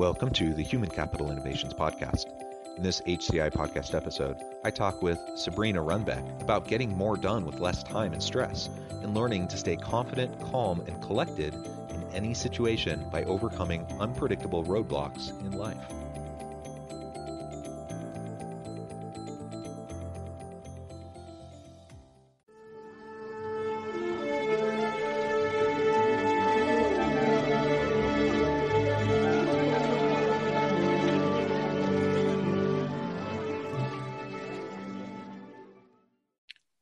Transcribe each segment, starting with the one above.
Welcome to the Human Capital Innovations Podcast. In this HCI podcast episode, I talk with Sabrina Runbeck about getting more done with less time and stress and learning to stay confident, calm, and collected in any situation by overcoming unpredictable roadblocks in life.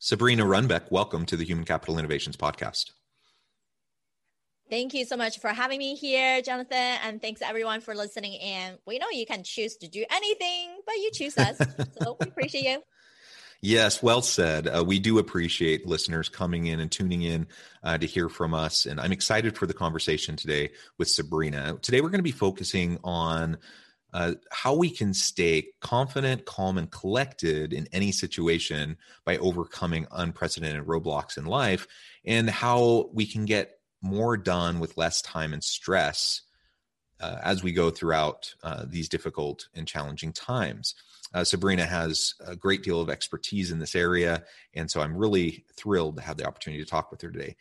Sabrina Runbeck, welcome to the Human Capital Innovations Podcast. Thank you so much for having me here, Jonathan. And thanks everyone for listening in. We know you can choose to do anything, but you choose us. so we appreciate you. Yes, well said. Uh, we do appreciate listeners coming in and tuning in uh, to hear from us. And I'm excited for the conversation today with Sabrina. Today, we're going to be focusing on uh, how we can stay confident, calm, and collected in any situation by overcoming unprecedented roadblocks in life, and how we can get more done with less time and stress uh, as we go throughout uh, these difficult and challenging times. Uh, Sabrina has a great deal of expertise in this area, and so I'm really thrilled to have the opportunity to talk with her today.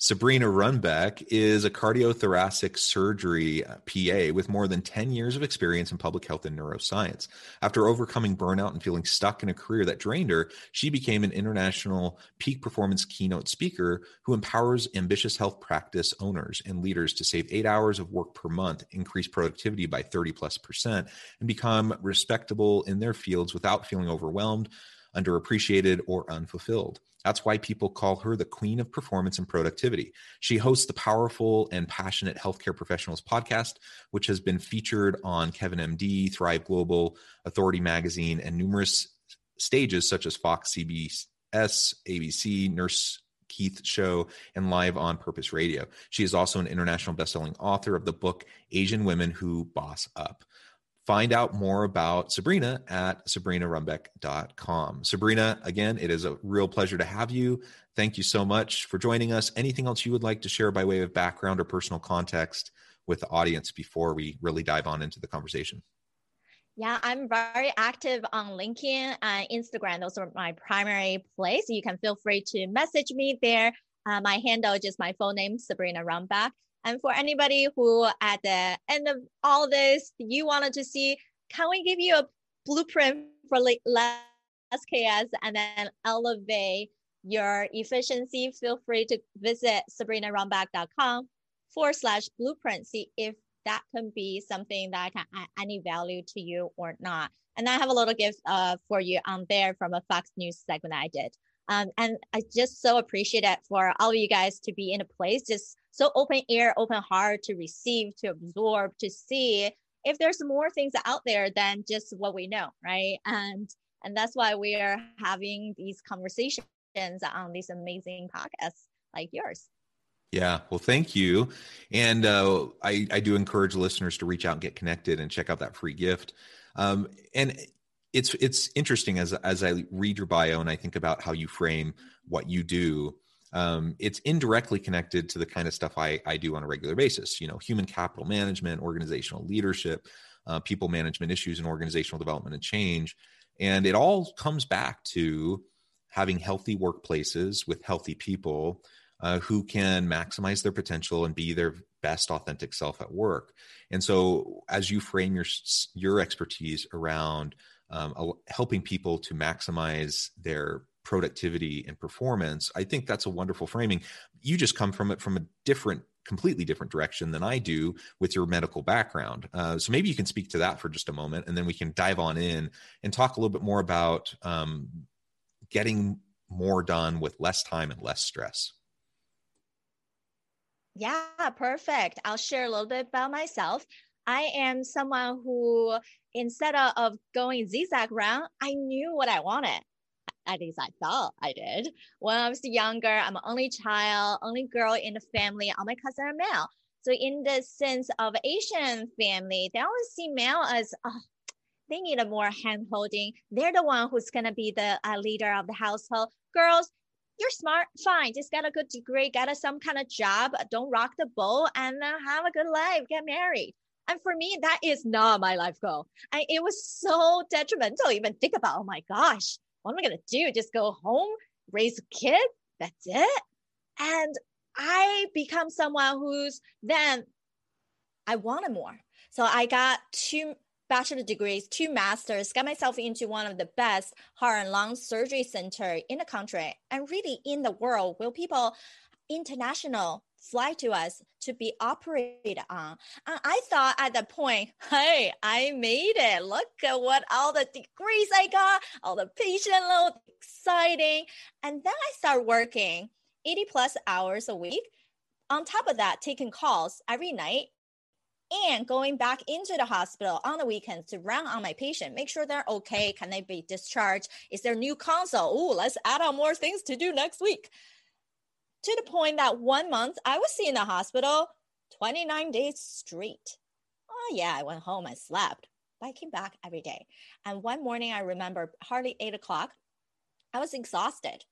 Sabrina Runbeck is a cardiothoracic surgery uh, PA with more than 10 years of experience in public health and neuroscience. After overcoming burnout and feeling stuck in a career that drained her, she became an international peak performance keynote speaker who empowers ambitious health practice owners and leaders to save eight hours of work per month, increase productivity by 30 plus percent, and become respectable in their fields without feeling overwhelmed, underappreciated, or unfulfilled. That's why people call her the queen of performance and productivity. She hosts the powerful and passionate healthcare professionals podcast, which has been featured on KevinMD, Thrive Global, Authority Magazine, and numerous stages such as Fox CBS, ABC, Nurse Keith Show, and live on Purpose Radio. She is also an international best-selling author of the book Asian Women Who Boss Up. Find out more about Sabrina at sabrinarunbeck.com. Sabrina, again, it is a real pleasure to have you. Thank you so much for joining us. Anything else you would like to share by way of background or personal context with the audience before we really dive on into the conversation? Yeah, I'm very active on LinkedIn and Instagram. Those are my primary place. You can feel free to message me there. Uh, my handle is just my full name, Sabrina Runbeck. And for anybody who at the end of all this, you wanted to see, can we give you a blueprint for less chaos and then elevate your efficiency? Feel free to visit sabrinarunbeck.com forward slash blueprint. See if that can be something that can add any value to you or not. And I have a little gift uh, for you on there from a Fox News segment I did. Um, and I just so appreciate it for all of you guys to be in a place just so open ear, open heart to receive, to absorb, to see if there's more things out there than just what we know, right? And and that's why we are having these conversations on these amazing podcasts like yours. Yeah, well, thank you, and uh, I I do encourage listeners to reach out and get connected and check out that free gift. Um, and it's it's interesting as as I read your bio and I think about how you frame what you do. Um, it's indirectly connected to the kind of stuff I, I do on a regular basis. You know, human capital management, organizational leadership, uh, people management issues, and organizational development and change. And it all comes back to having healthy workplaces with healthy people uh, who can maximize their potential and be their best authentic self at work. And so, as you frame your your expertise around um, helping people to maximize their productivity and performance i think that's a wonderful framing you just come from it from a different completely different direction than i do with your medical background uh, so maybe you can speak to that for just a moment and then we can dive on in and talk a little bit more about um, getting more done with less time and less stress Yeah, perfect. I'll share a little bit about myself. I am someone who, instead of going zigzag round, I knew what I wanted. At least I thought I did. When I was younger, I'm an only child, only girl in the family. All my cousins are male. So in the sense of Asian family, they always see male as oh, they need a more hand holding. They're the one who's gonna be the uh, leader of the household. Girls, you're smart, fine. Just get a good degree, get a, some kind of job, don't rock the boat, and uh, have a good life, get married. And for me, that is not my life goal. I, it was so detrimental. Even think about, oh my gosh, what am I gonna do? Just go home, raise a kid? That's it. And I become someone who's then I wanted more. So I got two bachelor degrees, two masters, got myself into one of the best heart and lung surgery center in the country and really in the world where people international fly to us to be operated on. And I thought at that point, hey, I made it. Look at what all the degrees I got, all the patient load, exciting. And then I start working 80 plus hours a week. On top of that, taking calls every night and going back into the hospital on the weekends to run on my patient, make sure they're okay. Can they be discharged? Is there new consult? Oh, let's add on more things to do next week. To the point that one month I was in the hospital 29 days straight. Oh, yeah, I went home and slept, but I came back every day. And one morning, I remember hardly eight o'clock, I was exhausted.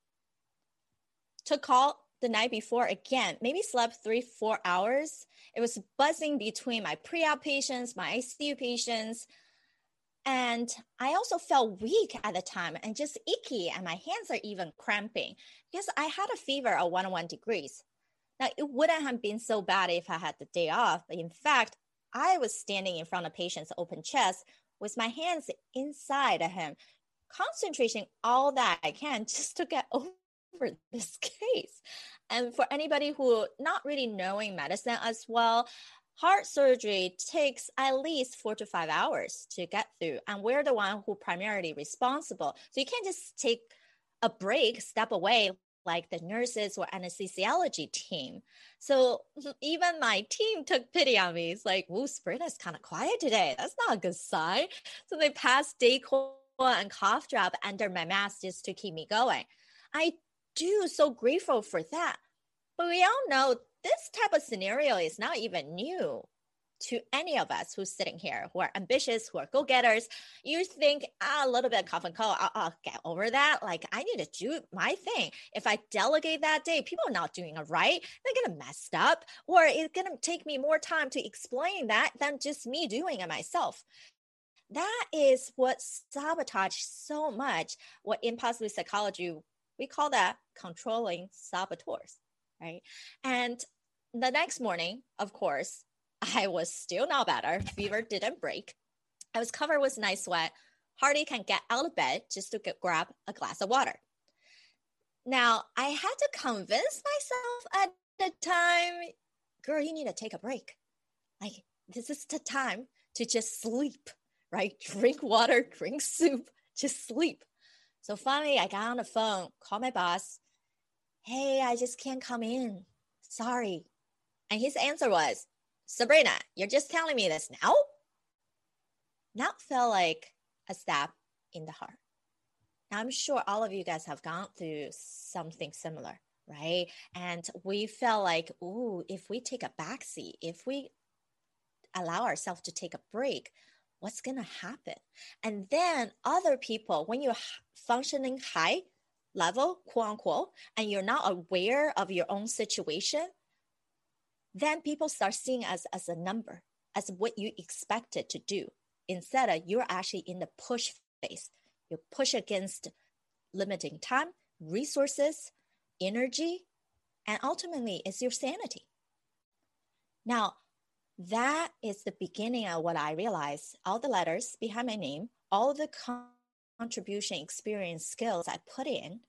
Took call the night before again, maybe slept three, four hours. It was buzzing between my pre op patients, my ICU patients. And I also felt weak at the time and just icky, and my hands are even cramping because I had a fever of 101 degrees. Now, it wouldn't have been so bad if I had the day off, but in fact, I was standing in front of patient's open chest with my hands inside of him, concentrating all that I can just to get over this case. And for anybody who not really knowing medicine as well, heart surgery takes at least four to five hours to get through. And we're the one who primarily responsible. So you can't just take a break, step away like the nurses or anesthesiology team. So even my team took pity on me. It's like, "Whoa, Sabrina's kind of quiet today. That's not a good sign." So they passed Dayquil and cough drop under my mask just to keep me going. I do so grateful for that. But we all know this type of scenario is not even new to any of us who's sitting here who are ambitious, who are go getters. You think ah, a little bit of cough and cold, I'll, I'll, get over that. Like I need to do my thing. If I delegate that day, people are not doing it right. They're gonna mess up, or it's gonna take me more time to explain that than just me doing it myself. That is what sabotage so much. What in psychology we call that controlling saboteurs, right? And the next morning, of course, I was still not better. Fever didn't break. I was covered with nice sweat. Hardly can get out of bed just to get, grab a glass of water. Now, I had to convince myself at the time, girl, you need to take a break. Like, this is the time to just sleep, right? Drink water, drink soup, just sleep. So finally, I got on the phone, called my boss. Hey, I just can't come in. Sorry. And his answer was, Sabrina, you're just telling me this now? That felt like a stab in the heart. Now, I'm sure all of you guys have gone through something similar, right? And we felt like, ooh, if we take a backseat, if we allow ourselves to take a break, what's going to happen? And then other people, when you're functioning high level, quote unquote, and you're not aware of your own situation, then people start seeing us as a number, as what you expected to do. Instead of you're actually in the push phase. You push against limiting time, resources, energy, and ultimately it's your sanity. Now, that is the beginning of what I realized. All the letters behind my name, all the contribution, experience, skills I put in,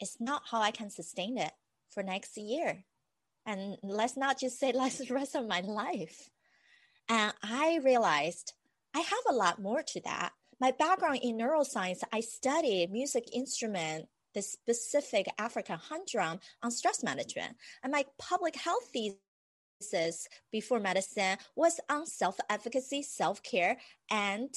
is not how I can sustain it for next year. And let's not just say like the rest of my life. And I realized I have a lot more to that. My background in neuroscience, I studied music instrument the specific African hand drum on stress management. And my public health thesis before medicine was on self efficacy, self care, and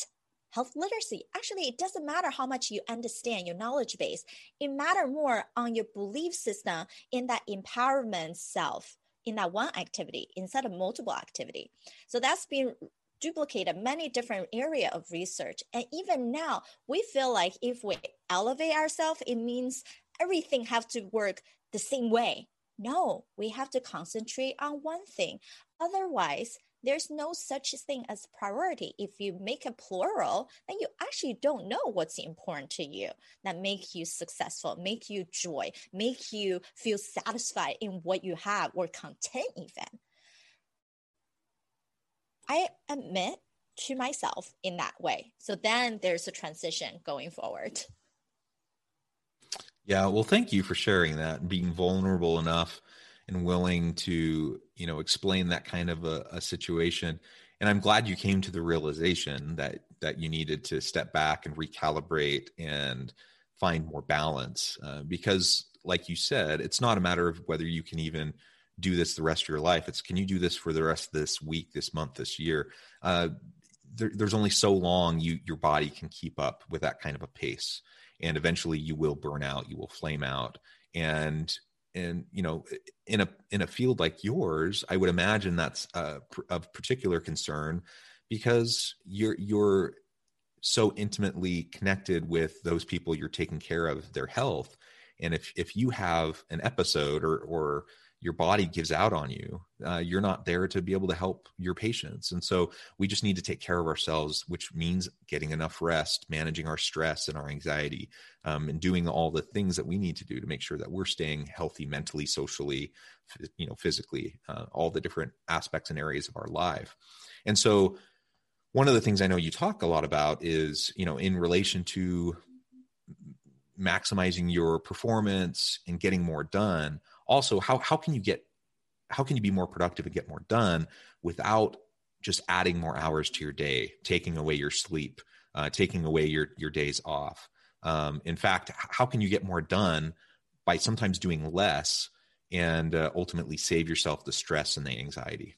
health literacy. Actually, it doesn't matter how much you understand your knowledge base. It matter more on your belief system in that empowerment self in that one activity instead of multiple activity. So that's been duplicated many different area of research. And even now, we feel like if we elevate ourselves, it means everything have to work the same way. No, we have to concentrate on one thing. Otherwise, there's no such thing as priority. If you make a plural, then you actually don't know what's important to you that make you successful, make you joy, make you feel satisfied in what you have or content even. I admit to myself in that way. So then there's a transition going forward. Yeah, well, thank you for sharing that, being vulnerable enough and willing to, you know, explain that kind of a, a situation. And I'm glad you came to the realization that that you needed to step back and recalibrate and find more balance, uh, because, like you said, it's not a matter of whether you can even do this the rest of your life. It's can you do this for the rest of this week, this month, this year? Uh, there, there's only so long you your body can keep up with that kind of a pace, and eventually you will burn out, you will flame out, and and you know in a in a field like yours, I would imagine that's uh, a, of particular concern because you're you're so intimately connected with those people you're taking care of their health. And if if you have an episode or or your body gives out on you uh, you're not there to be able to help your patients. And so we just need to take care of ourselves which means getting enough rest managing our stress and our anxiety um, and doing all the things that we need to do to make sure that we're staying healthy mentally socially you know physically uh, all the different aspects and areas of our life. And so one of the things i know you talk a lot about is you know in relation to maximizing your performance and getting more done also how how can you get how can you be more productive and get more done without just adding more hours to your day taking away your sleep uh, taking away your your days off? Um, in fact how can you get more done by sometimes doing less and uh, ultimately save yourself the stress and the anxiety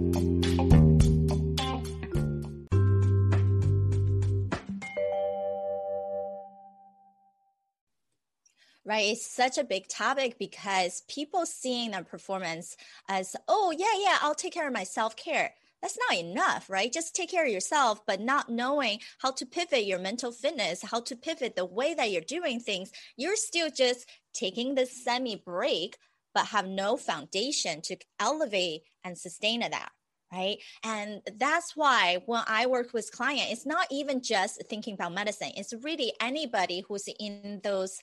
Right it's such a big topic because people seeing their performance as oh yeah yeah i'll take care of my self-care that's not enough, right? Just take care of yourself, but not knowing how to pivot your mental fitness, how to pivot the way that you're doing things, you're still just taking the semi break, but have no foundation to elevate and sustain that. Right. And that's why when I work with clients, it's not even just thinking about medicine. It's really anybody who's in those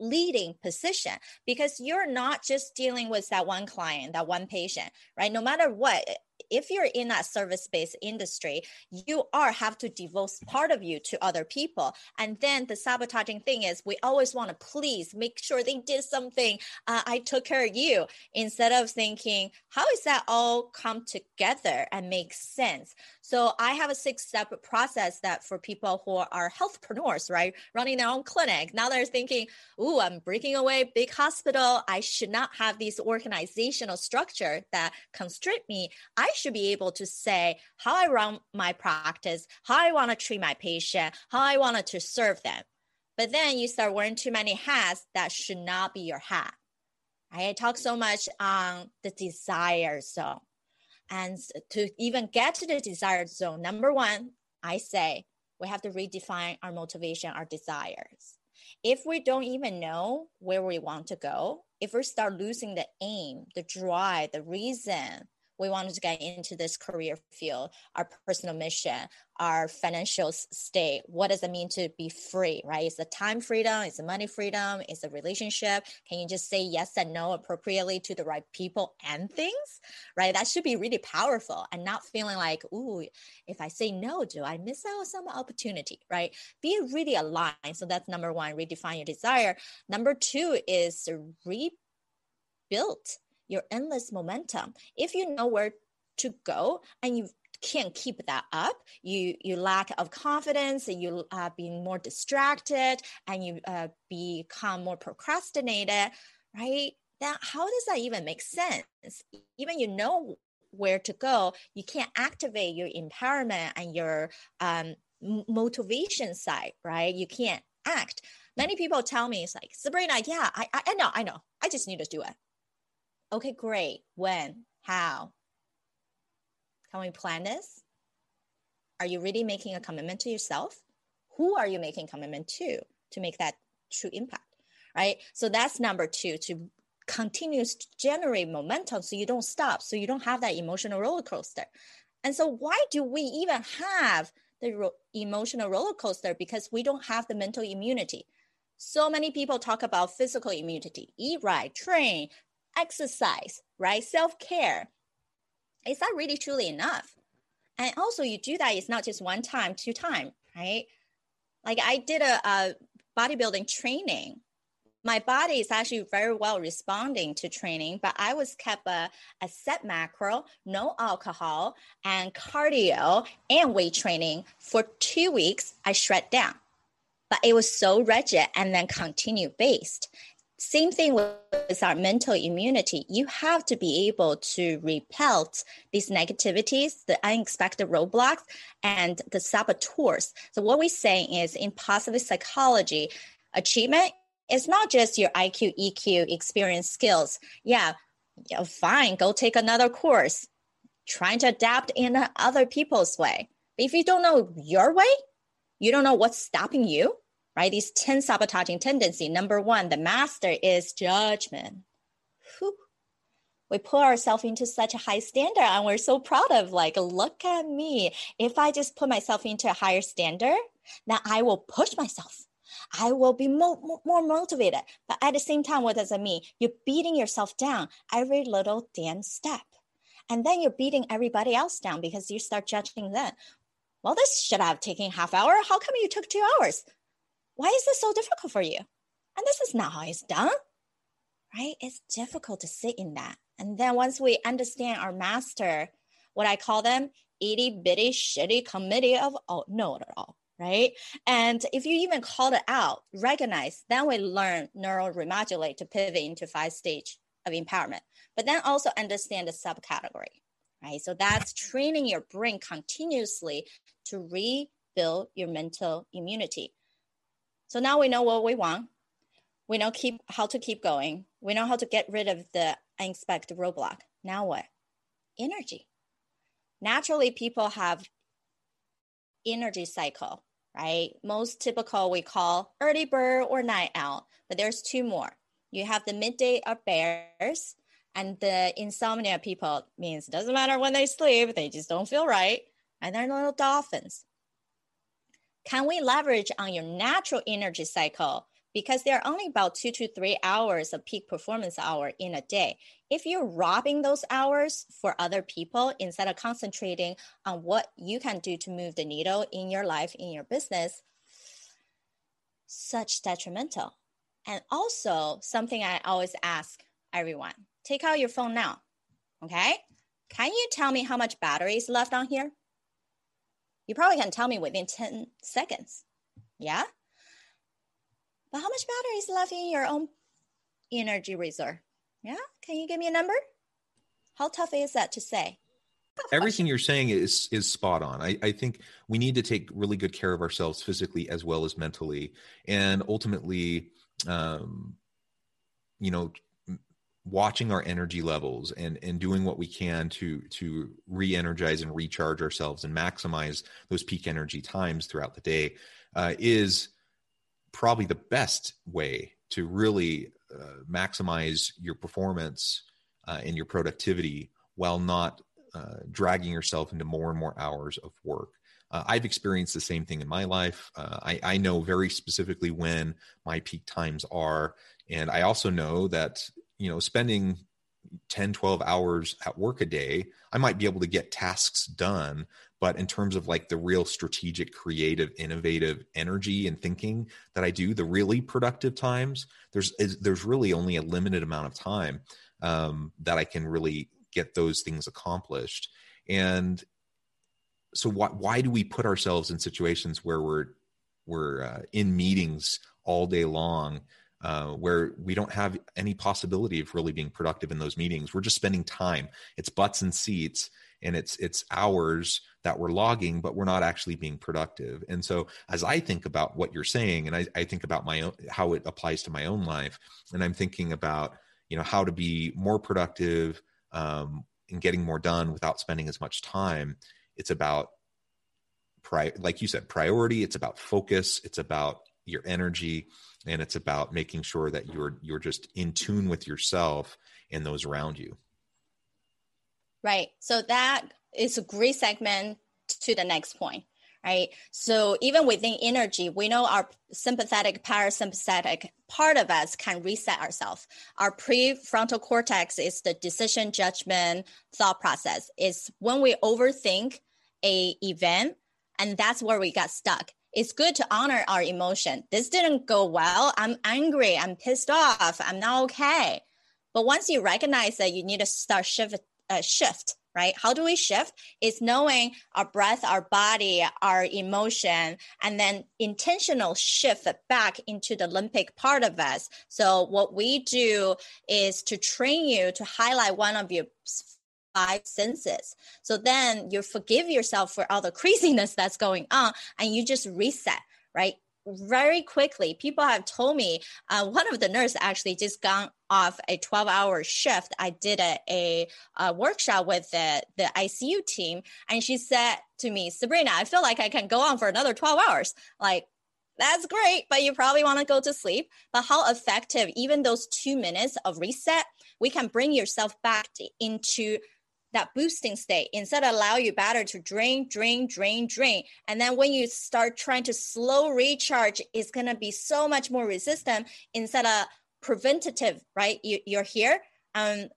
leading position because you're not just dealing with that one client, that one patient, right? No matter what, if you're in that service-based industry, you are have to devote part of you to other people. And then the sabotaging thing is we always want to please, make sure they did something. Uh, I took care of you instead of thinking, how is that all come together and make sense? So I have a six-step process that for people who are healthpreneurs, right, running their own clinic. Now they're thinking, "Ooh, I'm breaking away big hospital. I should not have this organizational structure that constrict me. I should be able to say how I run my practice, how I want to treat my patient, how I wanted to serve them. But then you start wearing too many hats that should not be your hat. I talk so much on the desire zone. And to even get to the desired zone, number one, I say we have to redefine our motivation, our desires. If we don't even know where we want to go, if we start losing the aim, the drive, the reason, we wanted to get into this career field, our personal mission, our financial state. What does it mean to be free, right? It's the time freedom, it's the money freedom, it's the relationship. Can you just say yes and no appropriately to the right people and things, right? That should be really powerful and not feeling like, ooh, if I say no, do I miss out on some opportunity, right? Be really aligned. So that's number one, redefine your desire. Number two is rebuild your endless momentum. If you know where to go and you can't keep that up, you you lack of confidence, you uh, being more distracted, and you uh, become more procrastinated, right? Then how does that even make sense? Even you know where to go, you can't activate your empowerment and your um, motivation side, right? You can't act. Many people tell me it's like Sabrina, yeah, I, I, I know, I know, I just need to do it. Okay, great. When? How? Can we plan this? Are you really making a commitment to yourself? Who are you making commitment to to make that true impact? Right. So that's number two to continue to generate momentum so you don't stop, so you don't have that emotional roller coaster. And so, why do we even have the ro- emotional roller coaster? Because we don't have the mental immunity. So many people talk about physical immunity eat right, train, exercise, right? Self care. Is that really truly enough? And also, you do that, it's not just one time, two time, right? Like I did a, a bodybuilding training. My body is actually very well responding to training, but I was kept a, a set macro, no alcohol, and cardio and weight training for two weeks. I shred down but it was so rigid and then continue based same thing with our mental immunity. You have to be able to repel these negativities, the unexpected roadblocks, and the saboteurs. So, what we're saying is in positive psychology, achievement is not just your IQ, EQ, experience, skills. Yeah, fine, go take another course, trying to adapt in other people's way. But if you don't know your way, you don't know what's stopping you, right? These 10 sabotaging tendency. Number one, the master is judgment. Whew. We put ourselves into such a high standard and we're so proud of like, look at me. If I just put myself into a higher standard, then I will push myself. I will be mo- more motivated. But at the same time, what does it mean? You're beating yourself down every little damn step. And then you're beating everybody else down because you start judging them. Well, this should have taken half hour. How come you took two hours? Why is this so difficult for you? And this is not how it's done, right? It's difficult to sit in that. And then once we understand our master, what I call them, itty bitty shitty committee of oh know it all, right? And if you even call it out, recognize, then we learn neural remodulate to pivot into five stage of empowerment. But then also understand the subcategory, right? So that's training your brain continuously to rebuild your mental immunity. So now we know what we want. We know keep how to keep going. We know how to get rid of the unexpected roadblock. Now what? Energy. Naturally, people have energy cycle, right? Most typical we call early bird or night owl, but there's two more. You have the midday of bears, and the insomnia people means doesn't matter when they sleep, they just don't feel right. And they're little dolphins. Can we leverage on your natural energy cycle because there are only about two to three hours of peak performance hour in a day. If you're robbing those hours for other people instead of concentrating on what you can do to move the needle in your life, in your business, such detrimental. And also, something I always ask everyone take out your phone now. Okay. Can you tell me how much battery is left on here? You probably can tell me within 10 seconds. Yeah. But how much battery is left in your own energy reserve? Yeah. Can you give me a number? How tough is that to say? Everything you're saying is is spot on. I, I think we need to take really good care of ourselves physically as well as mentally, and ultimately, um, you know, watching our energy levels and and doing what we can to to re-energize and recharge ourselves and maximize those peak energy times throughout the day uh, is probably the best way to really uh, maximize your performance uh, and your productivity while not uh, dragging yourself into more and more hours of work uh, I've experienced the same thing in my life. Uh, I, I, know very specifically when my peak times are. And I also know that you know spending 10 12 hours at work a day i might be able to get tasks done. But in terms of like the real strategic creative innovative energy and thinking that i do the really productive times there's there's really only a limited amount of time um, that i can really get those things accomplished. And so why, why do we put ourselves in situations where we're we're uh, in meetings all day long uh, where we don't have any possibility of really being productive in those meetings. We're just spending time. It's butts and seats, and it's it's hours that we're logging, but we're not actually being productive. And so, as I think about what you're saying, and I, I think about my own how it applies to my own life, and I'm thinking about you know how to be more productive um, and getting more done without spending as much time. It's about pri- like you said, priority. It's about focus. It's about your energy and it's about making sure that you're you're just in tune with yourself and those around you. Right. So that is a great segment to the next point right? So even within energy we know our sympathetic parasympathetic part of us can reset ourselves. Our prefrontal cortex is the decision judgment thought process. Is when we overthink a event and that's where we got stuck it's good to honor our emotion. This didn't go well. I'm angry. I'm pissed off. I'm not okay. But once you recognize that you need to start shift, uh, shift, right? How do we shift? It's knowing our breath, our body, our emotion, and then intentional shift back into the limbic part of us. So what we do is to train you to highlight one of your five senses. So then you forgive yourself for all the craziness that's going on and you just reset, right? Very quickly, people have told me uh, one of the nurses actually just gone off a 12 hour shift. I did a, a, a workshop with the, the ICU team, and she said to me, Sabrina, I feel like I can go on for another 12 hours. Like, that's great, but you probably want to go to sleep. But how effective, even those two minutes of reset, we can bring yourself back into that boosting state instead of allow your battery to drain, drain, drain, drain. And then when you start trying to slow recharge, it's going to be so much more resistant instead of preventative, right? You, you're here. Um,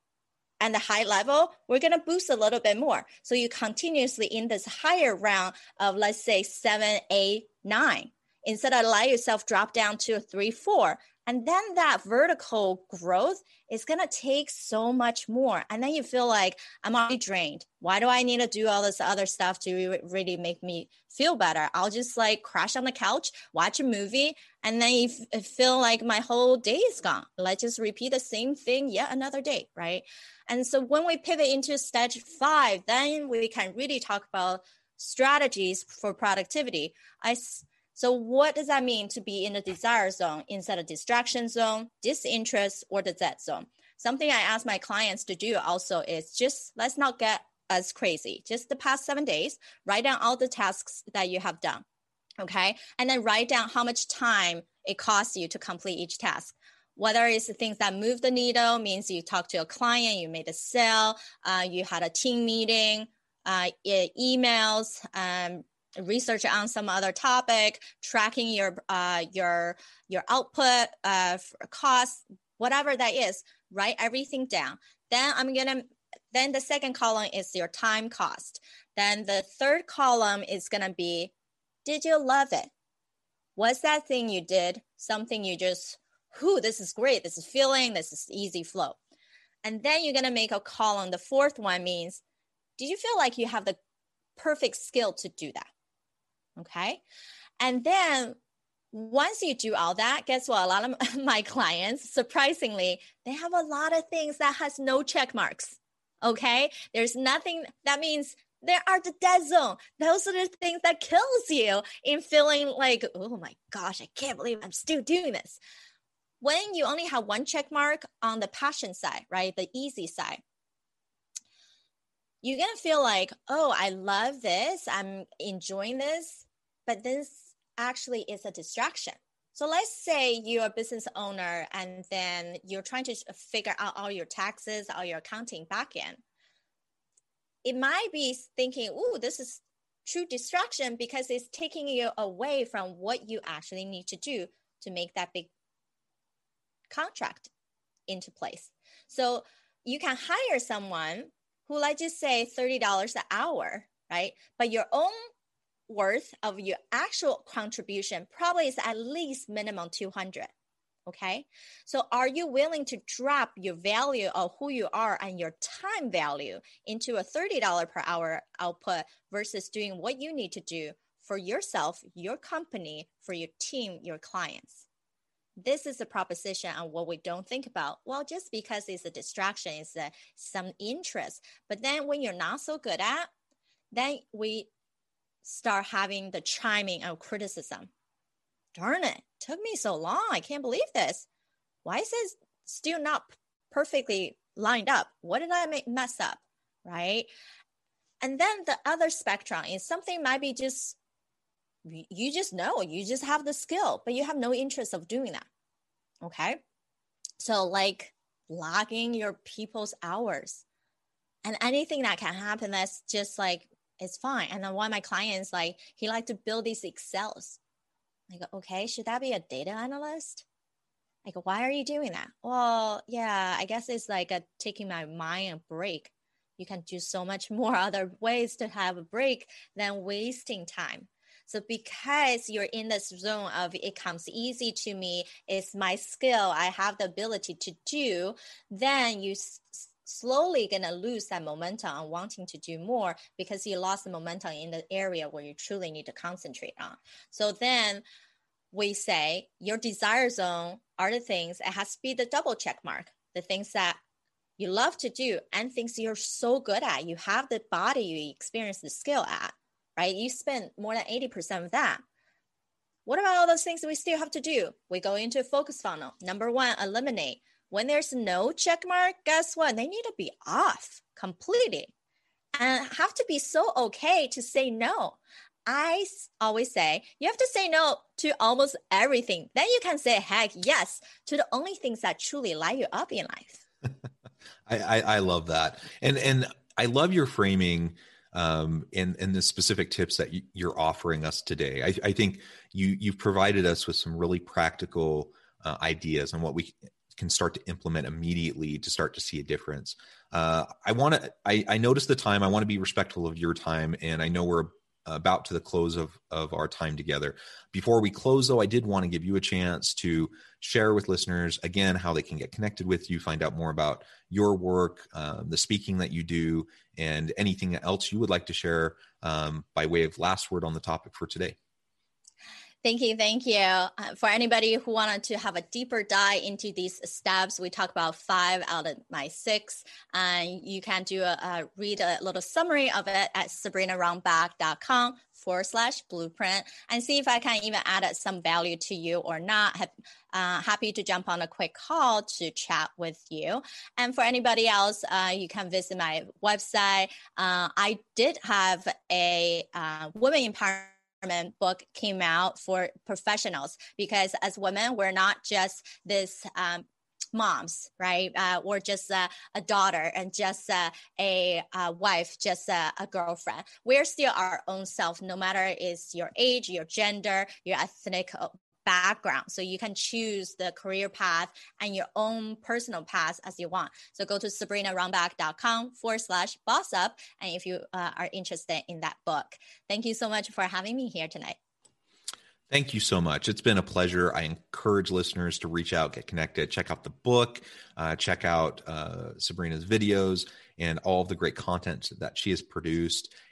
and the high level, we're going to boost a little bit more. So you continuously in this higher round of, let's say, seven, eight, nine, instead of allow yourself drop down to a three, four. And then that vertical growth is going to take so much more. And then you feel like I'm already drained. Why do I need to do all this other stuff to really make me feel better? I'll just like crash on the couch, watch a movie, and then you f- feel like my whole day is gone. Let's just repeat the same thing yet another day, right? And so when we pivot into stage five, then we can really talk about strategies for productivity. I so what does that mean to be in the desire zone instead of distraction zone, disinterest, or the Z zone? Something I ask my clients to do also is just let's not get as crazy. Just the past seven days, write down all the tasks that you have done. Okay. And then write down how much time it costs you to complete each task whether it's the things that move the needle means you talked to a client you made a sale uh, you had a team meeting uh, emails um, research on some other topic, tracking your uh, your your output, uh, cost, whatever that is. Write everything down. Then I'm gonna. Then the second column is your time cost. Then the third column is gonna be, did you love it? What's that thing you did? Something you just, whoo, this is great. This is feeling. This is easy flow. And then you're gonna make a column. The fourth one means, did you feel like you have the perfect skill to do that? Okay. And then once you do all that, guess what? A lot of my clients, surprisingly, they have a lot of things that has no check marks. Okay. There's nothing that means there are the dead zone. Those are the things that kills you in feeling like, oh my gosh, I can't believe I'm still doing this. When you only have one check mark on the passion side, right? The easy side, you're to feel like, oh, I love this. I'm enjoying this but this actually is a distraction. So let's say you're a business owner and then you're trying to figure out all your taxes, all your accounting backend. It might be thinking, oh, this is true distraction because it's taking you away from what you actually need to do to make that big contract into place. So you can hire someone who, let's just say, $30 an hour, right? But your own worth of your actual contribution probably is at least minimum 200 okay? So are you willing to drop your value of who you are and your time value into a $30 per hour output versus doing what you need to do for yourself your company for your team your clients? This is a proposition on what we don't think about. Well just because it's a distraction it's a, some interest. But then when you're not so good at then we start having the chiming of criticism. Darn it, took me so long. I can't believe this. Why is it still not perfectly lined up? What did I make, mess up? Right. And then the other spectrum is something might be just, you just know, you just have the skill, but you have no interest of doing that. Okay. So, like logging your people's hours and anything that can happen that's just like it's fine. And then one of my clients, like, he like to build these Excels. I go, okay, should that be a data analyst? Go, why are you doing that? Well, yeah, I guess it's like a, taking my mind a break. You can do so much more other ways to have a break than wasting time. So because you're in this zone of it comes easy to me, it's my skill, I have the ability to do, then you slowly going to lose that momentum on wanting to do more because you lost the momentum in the area where you truly need to concentrate on. So then we say your desire zone are the things it has to be the double check mark, the things that you love to do and things you're so good at. You have the body, you experience the skill at, right? You spend more than 80% of that. What about all those things we still have to do? We go into a focus funnel. Number one, eliminate when there's no check mark, guess what? They need to be off completely and have to be so okay to say no. I always say you have to say no to almost everything. Then you can say heck yes to the only things that truly light you up in life. I, I, I love that, and and I love your framing um, and and the specific tips that you're offering us today. I, I think you you've provided us with some really practical uh, ideas on what we can start to implement immediately to start to see a difference. Uh, I want to, I, I noticed the time. I want to be respectful of your time, and I know we're about to the close of, of our time together. Before we close, though, I did want to give you a chance to share with listeners again how they can get connected with you, find out more about your work, um, the speaking that you do, and anything else you would like to share um, by way of last word on the topic for today. Thank you. Thank you. Uh, for anybody who wanted to have a deeper dive into these steps, we talk about five out of my six. And you can do a, a read a little summary of it at sabrinarunbeck.com forward slash blueprint and see if I can even add some value to you or not. Uh, happy to jump on a quick call to chat with you. And for anybody else, uh, you can visit my website. Uh, I did have a uh, women empowerment book came out for professionals because as women we're not just this um, moms, right? Uh, or just uh, a daughter and just uh, a, a, wife, just a, girlfriend. We're still our own self, no matter is your age, your gender, your ethnic background. So you can choose the career path and your own personal path as you want. So go to sabrinarunbeck.com forward slash boss up. And if you uh, are interested in that book, thank you so much for having me here tonight. Thank you so much. It's been a pleasure. I encourage listeners to reach out, get connected, check out the book, uh, check out uh, Sabrina's videos, and all of the great content that she has produced.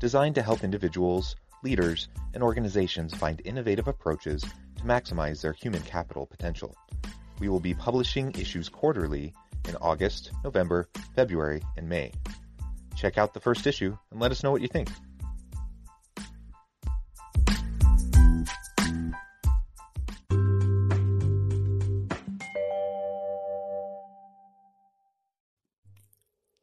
designed to help individuals, leaders, and organizations find innovative approaches to maximize their human capital potential. We will be publishing issues quarterly in August, November, February, and May. Check out the first issue and let us know what you think.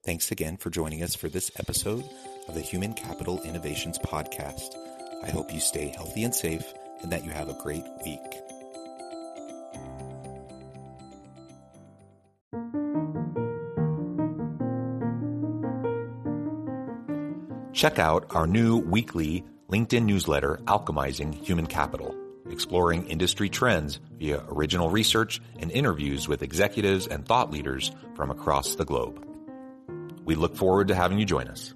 Thanks again for joining us for this episode of the Human Capital Innovations Podcast. I hope you stay healthy and safe and that you have a great week. Check out our new weekly LinkedIn newsletter, Alchemizing Human Capital, exploring industry trends via original research and interviews with executives and thought leaders from across the globe. We look forward to having you join us.